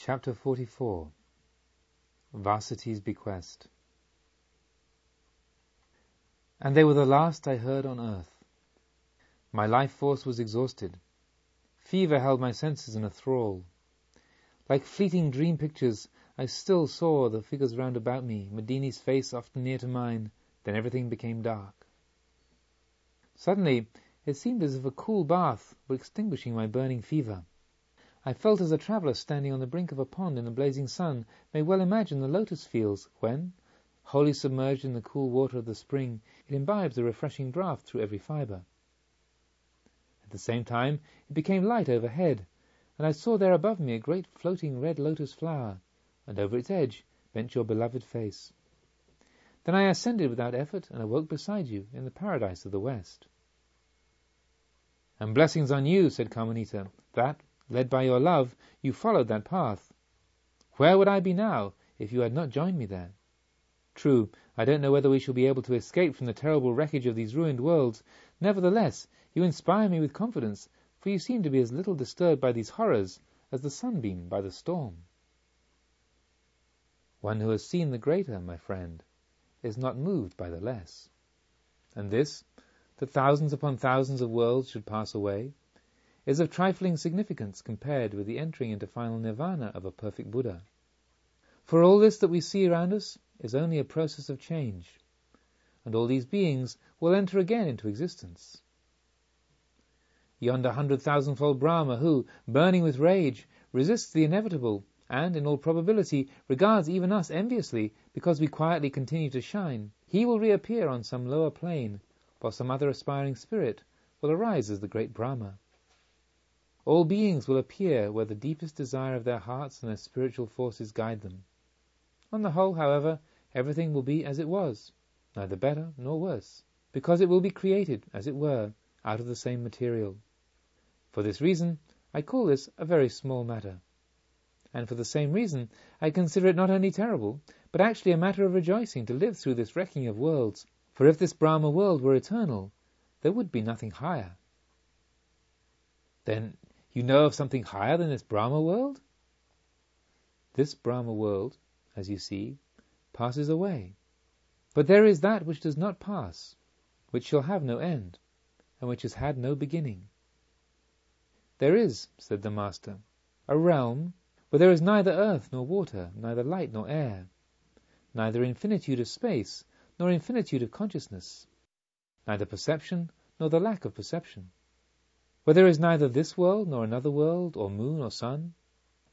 Chapter 44 Vasitthi's Bequest And they were the last I heard on earth. My life force was exhausted. Fever held my senses in a thrall. Like fleeting dream pictures, I still saw the figures round about me, Medini's face often near to mine, then everything became dark. Suddenly, it seemed as if a cool bath were extinguishing my burning fever. I felt as a traveller standing on the brink of a pond in the blazing sun may well imagine the lotus feels when, wholly submerged in the cool water of the spring, it imbibes a refreshing draught through every fibre. At the same time it became light overhead, and I saw there above me a great floating red lotus flower, and over its edge bent your beloved face. Then I ascended without effort and awoke beside you in the paradise of the West. And blessings on you, said Kamanita, that, Led by your love, you followed that path. Where would I be now if you had not joined me there? True, I don't know whether we shall be able to escape from the terrible wreckage of these ruined worlds. Nevertheless, you inspire me with confidence, for you seem to be as little disturbed by these horrors as the sunbeam by the storm. One who has seen the greater, my friend, is not moved by the less. And this, that thousands upon thousands of worlds should pass away, is of trifling significance compared with the entering into final nirvana of a perfect Buddha. For all this that we see around us is only a process of change, and all these beings will enter again into existence. Yonder hundred thousandfold Brahma who, burning with rage, resists the inevitable, and, in all probability, regards even us enviously because we quietly continue to shine, he will reappear on some lower plane, while some other aspiring spirit will arise as the great Brahma. All beings will appear where the deepest desire of their hearts and their spiritual forces guide them. On the whole, however, everything will be as it was, neither better nor worse, because it will be created, as it were, out of the same material. For this reason, I call this a very small matter. And for the same reason, I consider it not only terrible, but actually a matter of rejoicing to live through this wrecking of worlds, for if this Brahma world were eternal, there would be nothing higher. Then you know of something higher than this Brahma world? This Brahma world, as you see, passes away. But there is that which does not pass, which shall have no end, and which has had no beginning. There is, said the Master, a realm where there is neither earth nor water, neither light nor air, neither infinitude of space nor infinitude of consciousness, neither perception nor the lack of perception where there is neither this world nor another world, or moon or sun.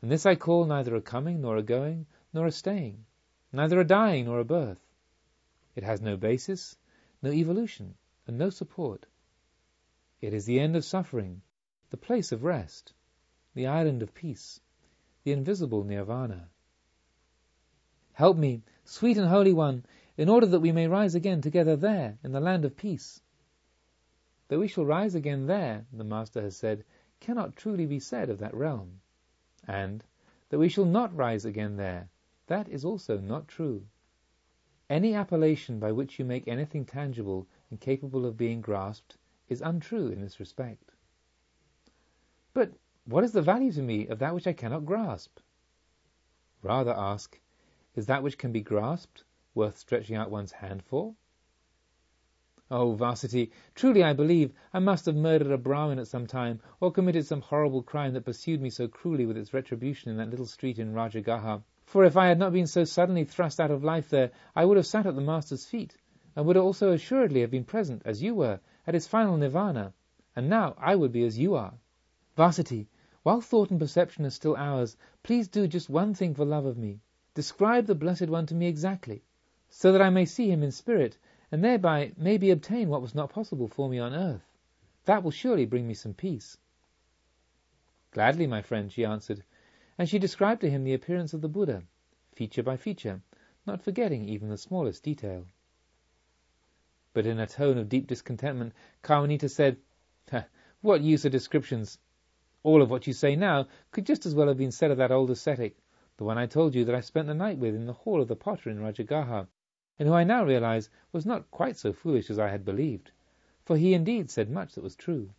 And this I call neither a coming nor a going, nor a staying, neither a dying nor a birth. It has no basis, no evolution, and no support. It is the end of suffering, the place of rest, the island of peace, the invisible nirvana. Help me, sweet and holy one, in order that we may rise again together there, in the land of peace. That we shall rise again there, the Master has said, cannot truly be said of that realm. And that we shall not rise again there, that is also not true. Any appellation by which you make anything tangible and capable of being grasped is untrue in this respect. But what is the value to me of that which I cannot grasp? Rather ask, is that which can be grasped worth stretching out one's hand for? Oh, Vasitthi, truly I believe I must have murdered a Brahmin at some time, or committed some horrible crime that pursued me so cruelly with its retribution in that little street in Rajagaha. For if I had not been so suddenly thrust out of life there, I would have sat at the Master's feet, and would also assuredly have been present, as you were, at his final nirvana, and now I would be as you are. Vasitthi, while thought and perception are still ours, please do just one thing for love of me. Describe the Blessed One to me exactly, so that I may see him in spirit, and thereby maybe obtain what was not possible for me on earth. That will surely bring me some peace. Gladly, my friend, she answered, and she described to him the appearance of the Buddha, feature by feature, not forgetting even the smallest detail. But in a tone of deep discontentment, Kamanita said, What use are descriptions? All of what you say now could just as well have been said of that old ascetic, the one I told you that I spent the night with in the hall of the potter in Rajagaha, and who I now realize was not quite so foolish as I had believed, for he indeed said much that was true.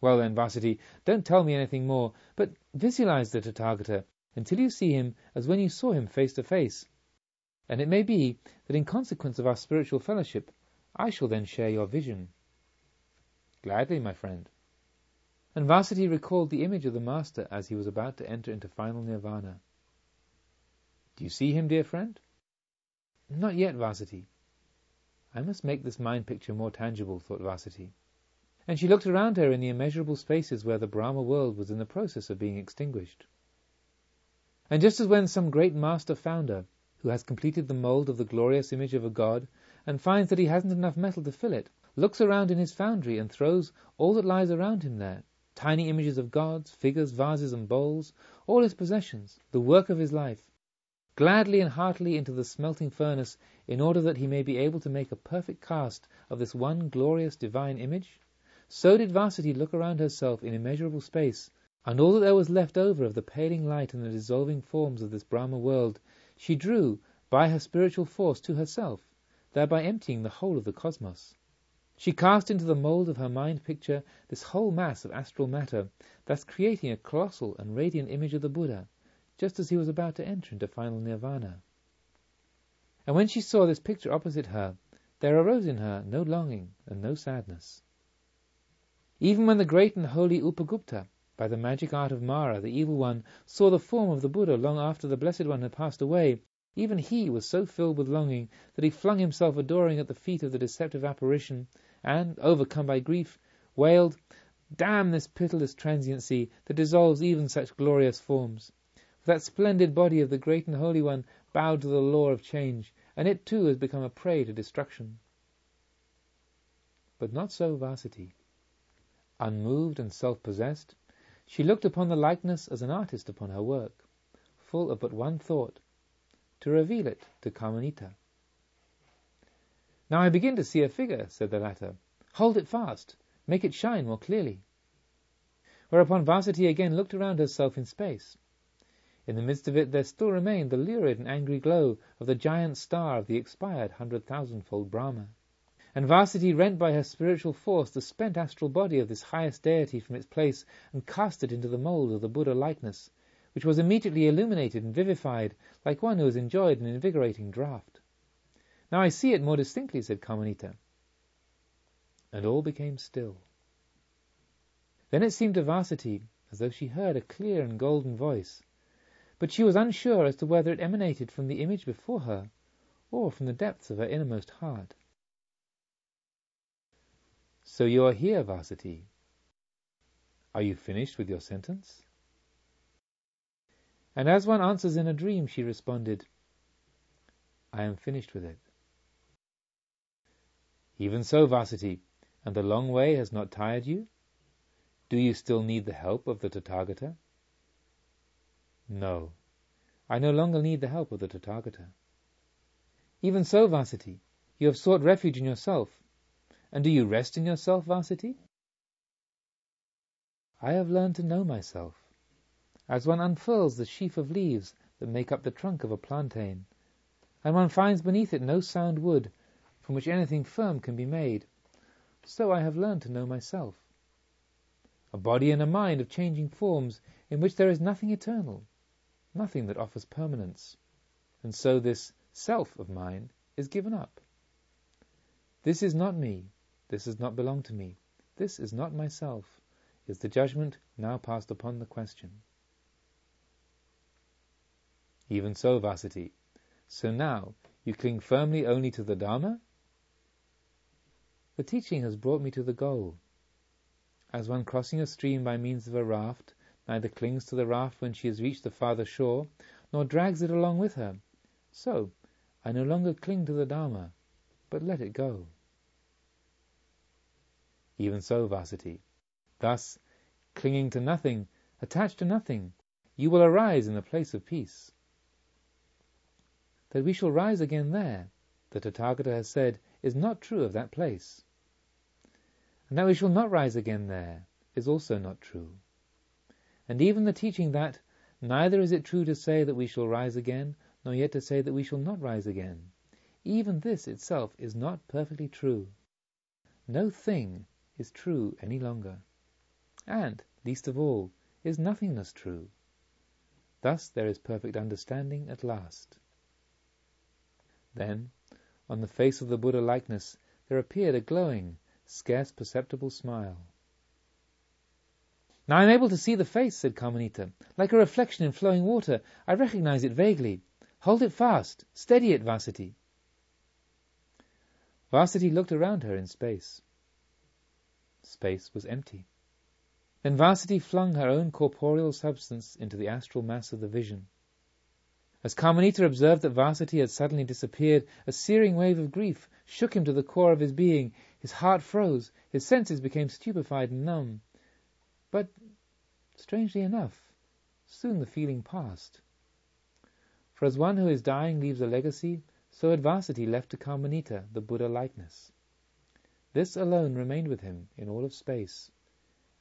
Well then, Vasitthi, don't tell me anything more, but visualize the Tathagata until you see him as when you saw him face to face. And it may be that in consequence of our spiritual fellowship, I shall then share your vision. Gladly, my friend. And Vasitthi recalled the image of the Master as he was about to enter into final nirvana. Do you see him, dear friend? Not yet, Vasitthi. I must make this mind picture more tangible, thought Vasitthi. And she looked around her in the immeasurable spaces where the Brahma world was in the process of being extinguished. And just as when some great master founder, who has completed the mould of the glorious image of a god, and finds that he hasn't enough metal to fill it, looks around in his foundry and throws all that lies around him there, tiny images of gods, figures, vases and bowls, all his possessions, the work of his life, gladly and heartily into the smelting furnace in order that he may be able to make a perfect cast of this one glorious divine image? So did Vasitthi look around herself in immeasurable space, and all that there was left over of the paling light and the dissolving forms of this Brahma world she drew by her spiritual force to herself, thereby emptying the whole of the cosmos. She cast into the mould of her mind picture this whole mass of astral matter, thus creating a colossal and radiant image of the Buddha, just as he was about to enter into final nirvana. And when she saw this picture opposite her, there arose in her no longing and no sadness. Even when the great and holy Upagupta, by the magic art of Mara, the evil one, saw the form of the Buddha long after the Blessed One had passed away, even he was so filled with longing that he flung himself adoring at the feet of the deceptive apparition, and, overcome by grief, wailed, Damn this pitiless transiency that dissolves even such glorious forms! That splendid body of the Great and Holy One bowed to the law of change, and it too has become a prey to destruction. But not so Vasitthi. Unmoved and self-possessed, she looked upon the likeness as an artist upon her work, full of but one thought, to reveal it to Kamanita. Now I begin to see a figure, said the latter. Hold it fast, make it shine more clearly. Whereupon Vasitthi again looked around herself in space. In the midst of it there still remained the lurid and angry glow of the giant star of the expired hundred thousandfold Brahma. And Vasitthi rent by her spiritual force the spent astral body of this highest deity from its place and cast it into the mould of the Buddha likeness, which was immediately illuminated and vivified like one who has enjoyed an invigorating draught. Now I see it more distinctly, said Kamanita. And all became still. Then it seemed to Vasitthi as though she heard a clear and golden voice, but she was unsure as to whether it emanated from the image before her or from the depths of her innermost heart. So you are here, Vasitthi. Are you finished with your sentence? And as one answers in a dream, she responded, I am finished with it. Even so, Vasitthi, and the long way has not tired you? Do you still need the help of the Tathagata? No, I no longer need the help of the Tathagata. Even so, Vasitthi, you have sought refuge in yourself. And do you rest in yourself, Vasitthi? I have learned to know myself, as one unfurls the sheaf of leaves that make up the trunk of a plantain, and one finds beneath it no sound wood from which anything firm can be made, so I have learned to know myself. A body and a mind of changing forms in which there is nothing eternal, nothing that offers permanence. And so this self of mine is given up. This is not me, this does not belong to me, this is not myself, is the judgment now passed upon the question. Even so, Vasitthi. So now, you cling firmly only to the Dharma? The teaching has brought me to the goal. As one crossing a stream by means of a raft neither clings to the raft when she has reached the farther shore, nor drags it along with her. So, I no longer cling to the Dharma, but let it go. Even so, Vasitthi. Thus, clinging to nothing, attached to nothing, you will arise in the place of peace. That we shall rise again there, the Tathagata has said, is not true of that place. And that we shall not rise again there is also not true and even the teaching that neither is it true to say that we shall rise again, nor yet to say that we shall not rise again. Even this itself is not perfectly true. No thing is true any longer. And, least of all, is nothingness true? Thus there is perfect understanding at last. Then, on the face of the Buddha likeness, there appeared a glowing, scarce perceptible smile. Now I am able to see the face, said Kamanita, like a reflection in flowing water. I recognize it vaguely. Hold it fast. Steady it, Vasitthi. Vasitthi looked around her in space. Space was empty. Then Vasitthi flung her own corporeal substance into the astral mass of the vision. As Kamanita observed that Vasitthi had suddenly disappeared, a searing wave of grief shook him to the core of his being. His heart froze, his senses became stupefied and numb. But, strangely enough, soon the feeling passed. For as one who is dying leaves a legacy, so had Vasitthi left to Kamanita the Buddha likeness. This alone remained with him in all of space,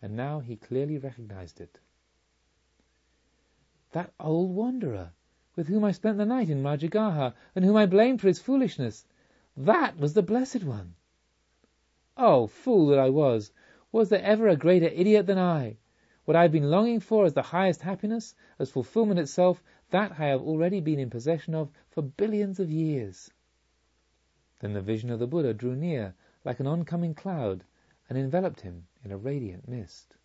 and now he clearly recognized it. That old wanderer, with whom I spent the night in Rajagaha, and whom I blamed for his foolishness, that was the Blessed One. Oh, fool that I was! Was there ever a greater idiot than I? What I have been longing for as the highest happiness, as fulfillment itself, that I have already been in possession of for billions of years. Then the vision of the Buddha drew near like an oncoming cloud and enveloped him in a radiant mist.